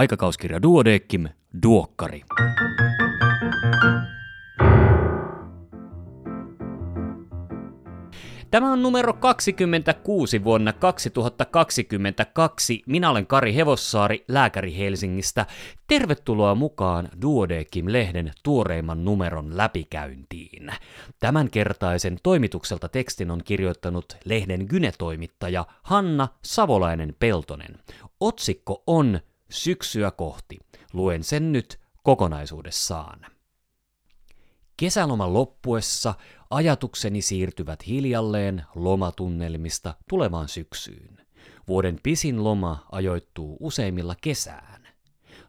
Aikakauskirja Duodeckim, Duokkari. Tämä on numero 26 vuonna 2022. Minä olen Kari Hevossaari, lääkäri Helsingistä. Tervetuloa mukaan Duodekim-lehden tuoreimman numeron läpikäyntiin. Tämänkertaisen toimitukselta tekstin on kirjoittanut lehden gynetoimittaja Hanna Savolainen-Peltonen. Otsikko on Syksyä kohti. Luen sen nyt kokonaisuudessaan. Kesäloman loppuessa ajatukseni siirtyvät hiljalleen lomatunnelmista tulevaan syksyyn. Vuoden pisin loma ajoittuu useimmilla kesään.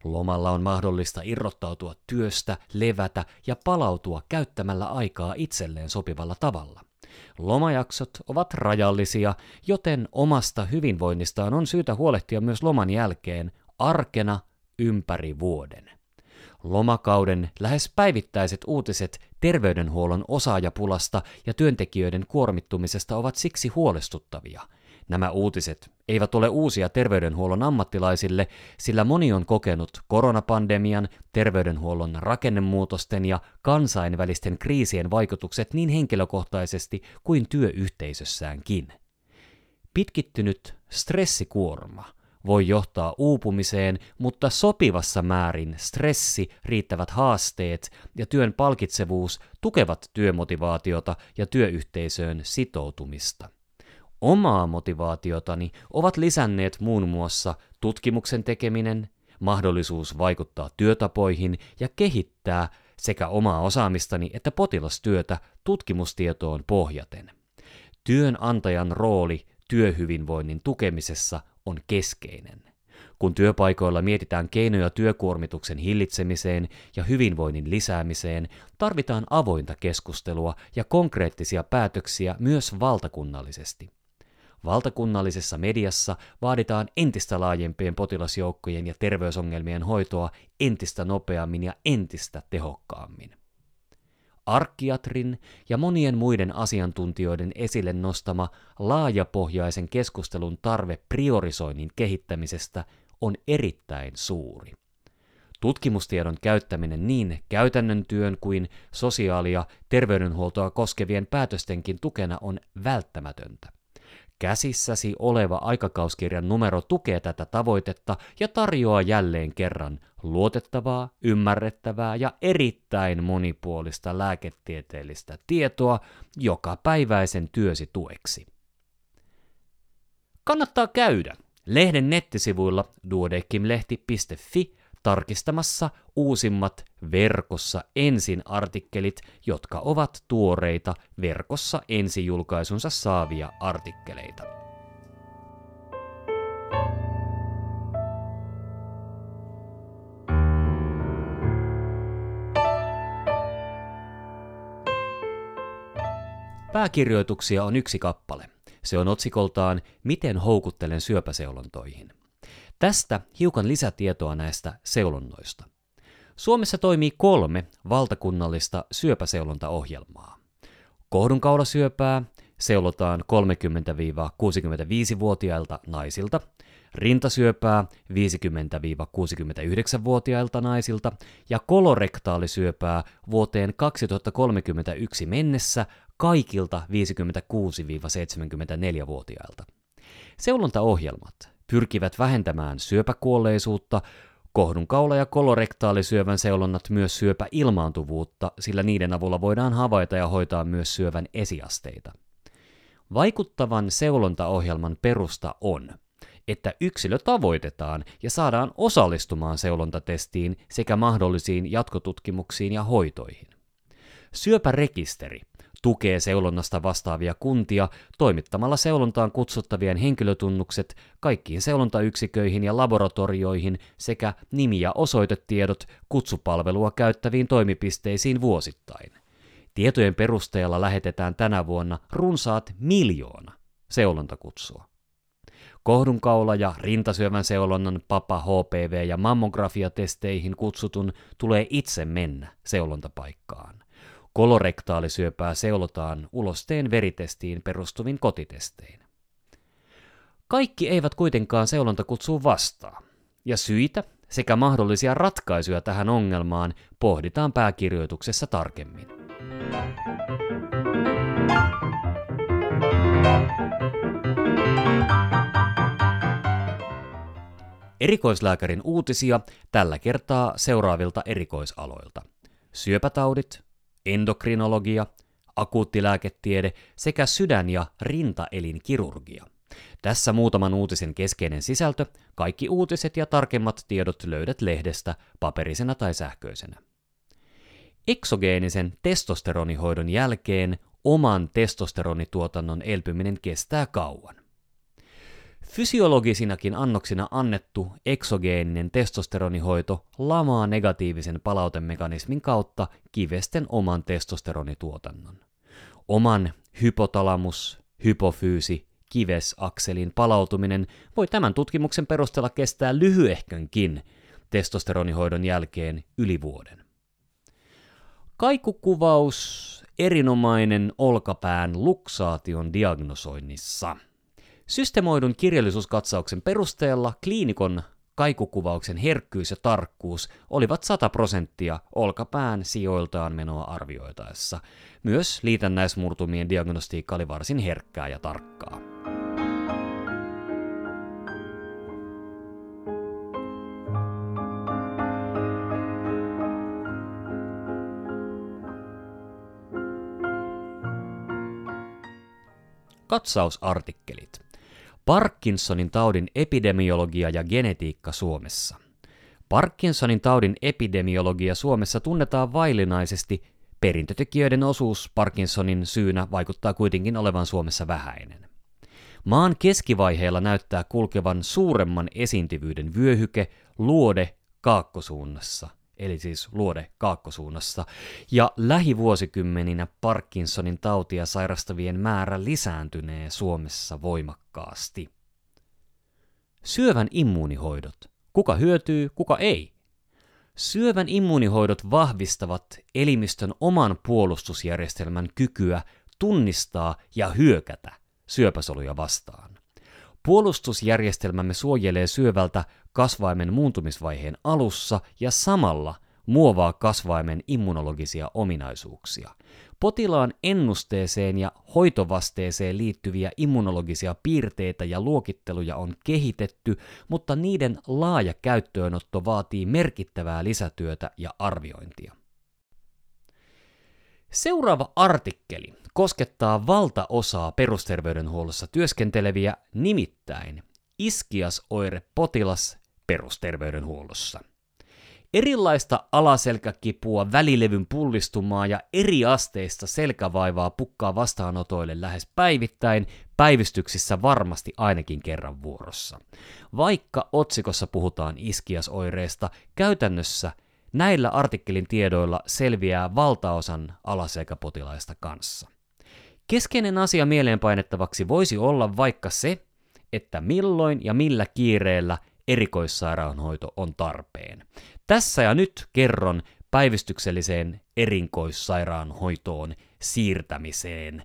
Lomalla on mahdollista irrottautua työstä, levätä ja palautua käyttämällä aikaa itselleen sopivalla tavalla. Lomajaksot ovat rajallisia, joten omasta hyvinvoinnistaan on syytä huolehtia myös loman jälkeen arkena ympäri vuoden. Lomakauden lähes päivittäiset uutiset terveydenhuollon osaajapulasta ja työntekijöiden kuormittumisesta ovat siksi huolestuttavia. Nämä uutiset eivät ole uusia terveydenhuollon ammattilaisille, sillä moni on kokenut koronapandemian, terveydenhuollon rakennemuutosten ja kansainvälisten kriisien vaikutukset niin henkilökohtaisesti kuin työyhteisössäänkin. Pitkittynyt stressikuorma – voi johtaa uupumiseen, mutta sopivassa määrin stressi, riittävät haasteet ja työn palkitsevuus tukevat työmotivaatiota ja työyhteisöön sitoutumista. Omaa motivaatiotani ovat lisänneet muun muassa tutkimuksen tekeminen, mahdollisuus vaikuttaa työtapoihin ja kehittää sekä omaa osaamistani että potilastyötä tutkimustietoon pohjaten. Työnantajan rooli työhyvinvoinnin tukemisessa on keskeinen. Kun työpaikoilla mietitään keinoja työkuormituksen hillitsemiseen ja hyvinvoinnin lisäämiseen, tarvitaan avointa keskustelua ja konkreettisia päätöksiä myös valtakunnallisesti. Valtakunnallisessa mediassa vaaditaan entistä laajempien potilasjoukkojen ja terveysongelmien hoitoa entistä nopeammin ja entistä tehokkaammin. Arkkiatrin ja monien muiden asiantuntijoiden esille nostama laajapohjaisen keskustelun tarve priorisoinnin kehittämisestä on erittäin suuri. Tutkimustiedon käyttäminen niin käytännön työn kuin sosiaali- ja terveydenhuoltoa koskevien päätöstenkin tukena on välttämätöntä. Käsissäsi oleva aikakauskirjan numero tukee tätä tavoitetta ja tarjoaa jälleen kerran luotettavaa, ymmärrettävää ja erittäin monipuolista lääketieteellistä tietoa joka päiväisen työsi tueksi. Kannattaa käydä lehden nettisivuilla duodekimlehti.fi tarkistamassa uusimmat verkossa ensin artikkelit, jotka ovat tuoreita verkossa ensijulkaisunsa saavia artikkeleita. Pääkirjoituksia on yksi kappale. Se on otsikoltaan Miten houkuttelen syöpäseulontoihin. Tästä hiukan lisätietoa näistä seulonnoista. Suomessa toimii kolme valtakunnallista syöpäseulontaohjelmaa. Kohdunkaulasyöpää seulotaan 30-65-vuotiailta naisilta, rintasyöpää 50-69-vuotiailta naisilta ja kolorektaalisyöpää vuoteen 2031 mennessä kaikilta 56-74-vuotiailta. Seulontaohjelmat pyrkivät vähentämään syöpäkuolleisuutta, kohdunkaula- ja kolorektaalisyövän seulonnat myös syöpäilmaantuvuutta, sillä niiden avulla voidaan havaita ja hoitaa myös syövän esiasteita. Vaikuttavan seulontaohjelman perusta on, että yksilö tavoitetaan ja saadaan osallistumaan seulontatestiin sekä mahdollisiin jatkotutkimuksiin ja hoitoihin. Syöpärekisteri tukee seulonnasta vastaavia kuntia toimittamalla seulontaan kutsuttavien henkilötunnukset kaikkiin seulontayksiköihin ja laboratorioihin sekä nimi- ja osoitetiedot kutsupalvelua käyttäviin toimipisteisiin vuosittain. Tietojen perusteella lähetetään tänä vuonna runsaat miljoona seulontakutsua. Kohdunkaula- ja rintasyövän seulonnan papa, HPV- ja mammografiatesteihin kutsutun tulee itse mennä seulontapaikkaan. Kolorektaalisyöpää seulotaan ulosteen veritestiin perustuvin kotitestein. Kaikki eivät kuitenkaan seulontakutsua vastaa, ja syitä sekä mahdollisia ratkaisuja tähän ongelmaan pohditaan pääkirjoituksessa tarkemmin. Erikoislääkärin uutisia tällä kertaa seuraavilta erikoisaloilta. Syöpätaudit, endokrinologia, akuuttilääketiede sekä sydän- ja rintaelinkirurgia. Tässä muutaman uutisen keskeinen sisältö, kaikki uutiset ja tarkemmat tiedot löydät lehdestä paperisena tai sähköisenä. Eksogeenisen testosteronihoidon jälkeen oman testosteronituotannon elpyminen kestää kauan. Fysiologisinakin annoksina annettu eksogeeninen testosteronihoito lamaa negatiivisen palautemekanismin kautta kivesten oman testosteronituotannon. Oman hypotalamus, hypofyysi, kivesakselin palautuminen voi tämän tutkimuksen perusteella kestää lyhyehkönkin testosteronihoidon jälkeen yli vuoden. Kaikukuvaus erinomainen olkapään luksaation diagnosoinnissa. Systemoidun kirjallisuuskatsauksen perusteella kliinikon kaikukuvauksen herkkyys ja tarkkuus olivat 100 prosenttia olkapään sijoiltaan menoa arvioitaessa. Myös liitännäismurtumien diagnostiikka oli varsin herkkää ja tarkkaa. Katsausartikkelit. Parkinsonin taudin epidemiologia ja genetiikka Suomessa. Parkinsonin taudin epidemiologia Suomessa tunnetaan vaillinaisesti. Perintötekijöiden osuus Parkinsonin syynä vaikuttaa kuitenkin olevan Suomessa vähäinen. Maan keskivaiheella näyttää kulkevan suuremman esiintyvyyden vyöhyke luode kaakkosuunnassa – eli siis luode kaakkosuunnassa, ja lähivuosikymmeninä Parkinsonin tautia sairastavien määrä lisääntynee Suomessa voimakkaasti. Syövän immuunihoidot. Kuka hyötyy, kuka ei? Syövän immuunihoidot vahvistavat elimistön oman puolustusjärjestelmän kykyä tunnistaa ja hyökätä syöpäsoluja vastaan. Puolustusjärjestelmämme suojelee syövältä kasvaimen muuntumisvaiheen alussa ja samalla muovaa kasvaimen immunologisia ominaisuuksia. Potilaan ennusteeseen ja hoitovasteeseen liittyviä immunologisia piirteitä ja luokitteluja on kehitetty, mutta niiden laaja käyttöönotto vaatii merkittävää lisätyötä ja arviointia. Seuraava artikkeli koskettaa valtaosaa perusterveydenhuollossa työskenteleviä, nimittäin iskiasoire-potilas perusterveydenhuollossa. Erilaista alaselkäkipua, välilevyn pullistumaa ja eri asteista selkävaivaa pukkaa vastaanotoille lähes päivittäin, päivystyksissä varmasti ainakin kerran vuorossa. Vaikka otsikossa puhutaan iskiasoireesta, käytännössä näillä artikkelin tiedoilla selviää valtaosan alaselkäpotilaista kanssa. Keskeinen asia mieleenpainettavaksi voisi olla vaikka se, että milloin ja millä kiireellä erikoissairaanhoito on tarpeen. Tässä ja nyt kerron päivystykselliseen erikoissairaanhoitoon siirtämiseen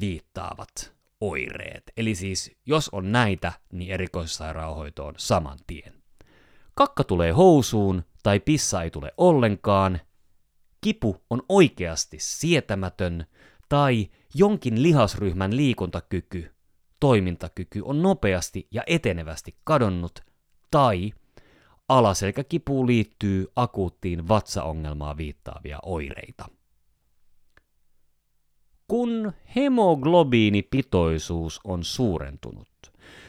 viittaavat oireet. Eli siis jos on näitä, niin erikoissairaanhoitoon saman tien. Kakka tulee housuun tai pissa ei tule ollenkaan, kipu on oikeasti sietämätön tai jonkin lihasryhmän liikuntakyky toimintakyky on nopeasti ja etenevästi kadonnut, tai alaselkäkipuun liittyy akuuttiin vatsaongelmaa viittaavia oireita. Kun hemoglobiinipitoisuus on suurentunut.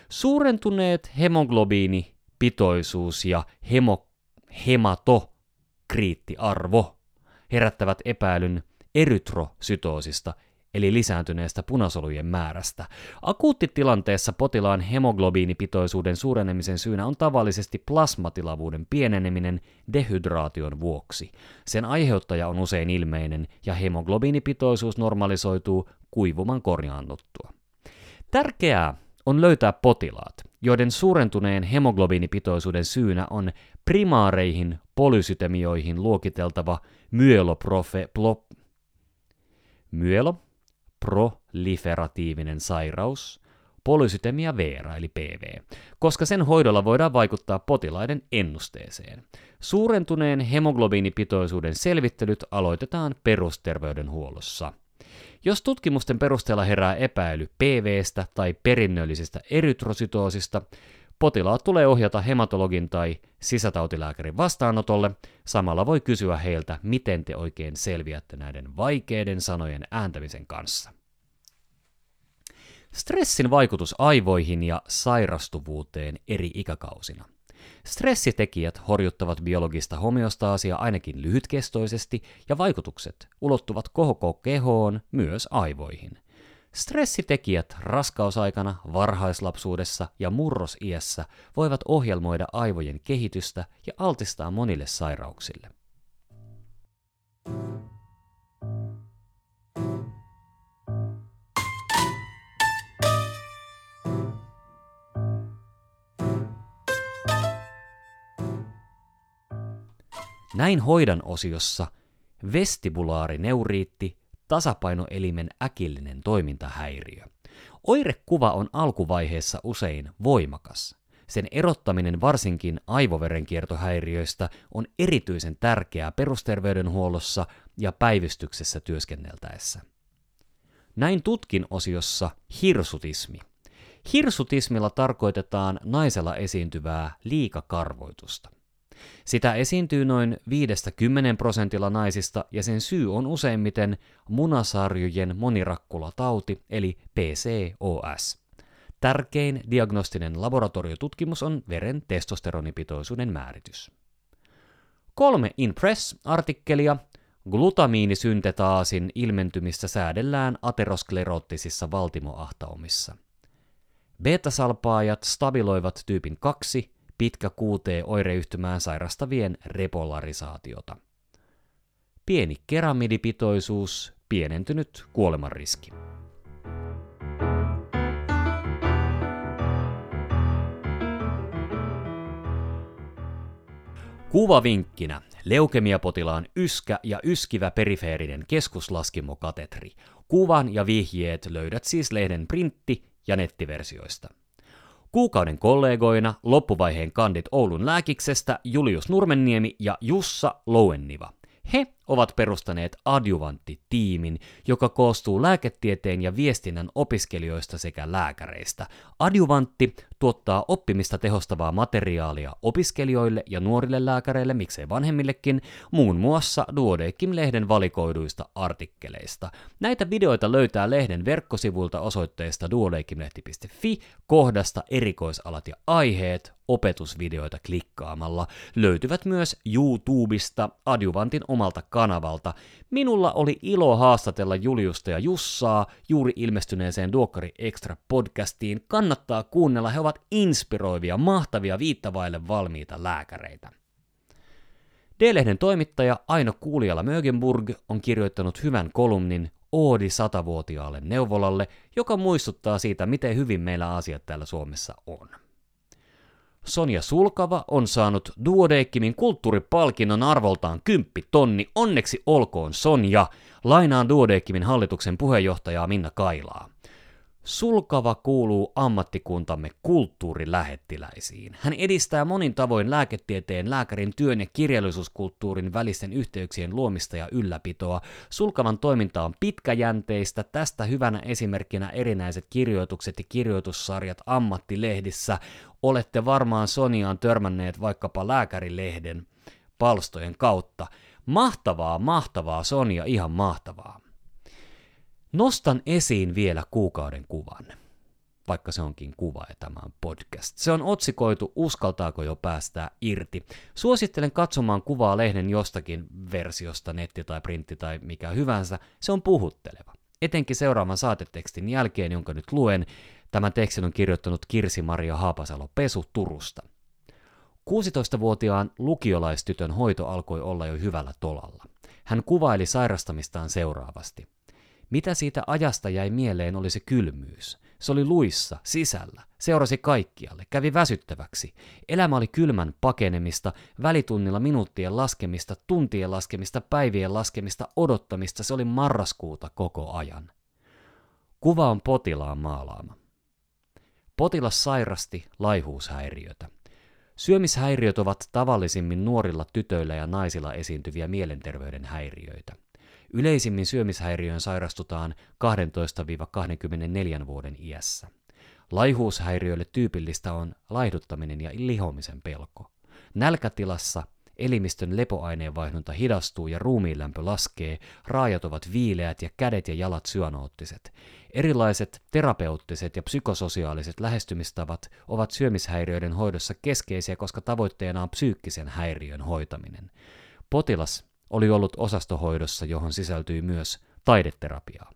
Suurentuneet hemoglobiinipitoisuus ja hemo, hematokriittiarvo herättävät epäilyn erytrosytoosista eli lisääntyneestä punasolujen määrästä. Akuuttitilanteessa potilaan hemoglobiinipitoisuuden suurenemisen syynä on tavallisesti plasmatilavuuden pieneneminen dehydraation vuoksi. Sen aiheuttaja on usein ilmeinen ja hemoglobiinipitoisuus normalisoituu kuivuman korjaannuttua. Tärkeää on löytää potilaat, joiden suurentuneen hemoglobiinipitoisuuden syynä on primaareihin polysytemioihin luokiteltava myeloprofe, plo, myelo proliferatiivinen sairaus, polysytemia vera eli PV, koska sen hoidolla voidaan vaikuttaa potilaiden ennusteeseen. Suurentuneen hemoglobiinipitoisuuden selvittelyt aloitetaan perusterveydenhuollossa. Jos tutkimusten perusteella herää epäily PVstä tai perinnöllisestä erytrositoosista, potilaat tulee ohjata hematologin tai sisätautilääkärin vastaanotolle. Samalla voi kysyä heiltä, miten te oikein selviätte näiden vaikeiden sanojen ääntämisen kanssa. Stressin vaikutus aivoihin ja sairastuvuuteen eri ikäkausina. Stressitekijät horjuttavat biologista homeostaasia ainakin lyhytkestoisesti ja vaikutukset ulottuvat koko kehoon myös aivoihin. Stressitekijät raskausaikana, varhaislapsuudessa ja murrosiässä voivat ohjelmoida aivojen kehitystä ja altistaa monille sairauksille. Näin hoidan osiossa vestibulaarineuriitti, tasapainoelimen äkillinen toimintahäiriö. Oirekuva on alkuvaiheessa usein voimakas. Sen erottaminen varsinkin aivoverenkiertohäiriöistä on erityisen tärkeää perusterveydenhuollossa ja päivystyksessä työskenneltäessä. Näin tutkin osiossa hirsutismi. Hirsutismilla tarkoitetaan naisella esiintyvää liikakarvoitusta. Sitä esiintyy noin 5-10 prosentilla naisista ja sen syy on useimmiten munasarjojen monirakkulatauti eli PCOS. Tärkein diagnostinen laboratoriotutkimus on veren testosteronipitoisuuden määritys. Kolme Impress-artikkelia glutamiinisyntetaasin ilmentymistä säädellään ateroskleroottisissa valtimoahtaumissa. Beta-salpaajat stabiloivat tyypin 2 pitkä QT-oireyhtymään sairastavien repolarisaatiota. Pieni keramidipitoisuus, pienentynyt kuolemanriski. Kuvavinkkinä leukemiapotilaan yskä ja yskivä perifeerinen keskuslaskimokatetri. Kuvan ja vihjeet löydät siis lehden printti- ja nettiversioista. Kuukauden kollegoina loppuvaiheen kandit Oulun lääkiksestä Julius Nurmenniemi ja Jussa Louenniva. He ovat perustaneet adjuvanttitiimin, joka koostuu lääketieteen ja viestinnän opiskelijoista sekä lääkäreistä. Adjuvantti tuottaa oppimista tehostavaa materiaalia opiskelijoille ja nuorille lääkäreille, miksei vanhemmillekin, muun muassa Duodeckim-lehden valikoiduista artikkeleista. Näitä videoita löytää lehden verkkosivulta osoitteesta duodecimlehti.fi kohdasta erikoisalat ja aiheet, opetusvideoita klikkaamalla. Löytyvät myös YouTubesta adjuvantin omalta kanavalta. Minulla oli ilo haastatella Juliusta ja Jussaa juuri ilmestyneeseen Duokkari Extra podcastiin. Kannattaa kuunnella, he ovat inspiroivia, mahtavia, viittavaille valmiita lääkäreitä. D-lehden toimittaja Aino Kuuliala Mögenburg on kirjoittanut hyvän kolumnin Oodi satavuotiaalle neuvolalle, joka muistuttaa siitä, miten hyvin meillä asiat täällä Suomessa on. Sonja Sulkava on saanut Duodeckimin kulttuuripalkinnon arvoltaan 10 tonni. Onneksi olkoon Sonja. Lainaan Duodeckimin hallituksen puheenjohtajaa Minna Kailaa. Sulkava kuuluu ammattikuntamme kulttuurilähettiläisiin. Hän edistää monin tavoin lääketieteen, lääkärin työn ja kirjallisuuskulttuurin välisten yhteyksien luomista ja ylläpitoa. Sulkavan toiminta on pitkäjänteistä, tästä hyvänä esimerkkinä erinäiset kirjoitukset ja kirjoitussarjat ammattilehdissä. Olette varmaan Soniaan törmänneet vaikkapa lääkärilehden palstojen kautta. Mahtavaa, mahtavaa Sonia, ihan mahtavaa. Nostan esiin vielä kuukauden kuvan, vaikka se onkin kuva ja tämä on podcast. Se on otsikoitu Uskaltaako jo päästää irti. Suosittelen katsomaan kuvaa lehden jostakin versiosta, netti tai printti tai mikä hyvänsä. Se on puhutteleva. Etenkin seuraavan saatetekstin jälkeen, jonka nyt luen, tämän tekstin on kirjoittanut Kirsi-Maria Haapasalo Pesu Turusta. 16-vuotiaan lukiolaistytön hoito alkoi olla jo hyvällä tolalla. Hän kuvaili sairastamistaan seuraavasti. Mitä siitä ajasta jäi mieleen oli se kylmyys. Se oli luissa, sisällä, seurasi kaikkialle, kävi väsyttäväksi. Elämä oli kylmän pakenemista, välitunnilla minuuttien laskemista, tuntien laskemista, päivien laskemista, odottamista. Se oli marraskuuta koko ajan. Kuva on potilaan maalaama. Potilas sairasti laihuushäiriötä. Syömishäiriöt ovat tavallisimmin nuorilla tytöillä ja naisilla esiintyviä mielenterveyden häiriöitä. Yleisimmin syömishäiriöön sairastutaan 12-24 vuoden iässä. Laihuushäiriöille tyypillistä on laihduttaminen ja lihomisen pelko. Nälkätilassa elimistön lepoaineenvaihdunta hidastuu ja ruumiinlämpö laskee, raajat ovat viileät ja kädet ja jalat syönoottiset. Erilaiset terapeuttiset ja psykososiaaliset lähestymistavat ovat syömishäiriöiden hoidossa keskeisiä, koska tavoitteena on psyykkisen häiriön hoitaminen. Potilas oli ollut osastohoidossa, johon sisältyi myös taideterapiaa.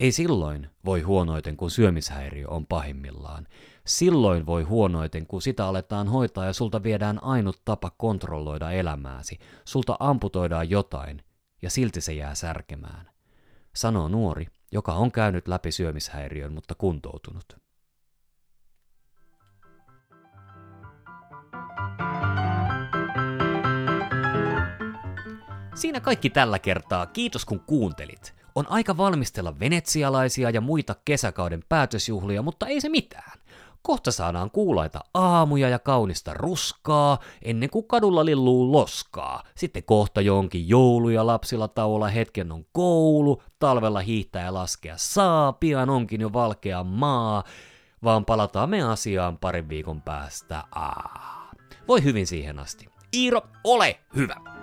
Ei silloin voi huonoiten, kun syömishäiriö on pahimmillaan. Silloin voi huonoiten, kun sitä aletaan hoitaa ja sulta viedään ainut tapa kontrolloida elämääsi. Sulta amputoidaan jotain ja silti se jää särkemään. Sanoo nuori, joka on käynyt läpi syömishäiriön, mutta kuntoutunut. Siinä kaikki tällä kertaa. Kiitos kun kuuntelit. On aika valmistella venetsialaisia ja muita kesäkauden päätösjuhlia, mutta ei se mitään. Kohta saadaan kuulaita aamuja ja kaunista ruskaa, ennen kuin kadulla lilluu loskaa. Sitten kohta jonkin jouluja lapsilla tauolla hetken on koulu, talvella hiihtää ja laskea saa, pian onkin jo valkea maa, vaan palataan me asiaan parin viikon päästä. Aa. Voi hyvin siihen asti. Iiro, ole hyvä!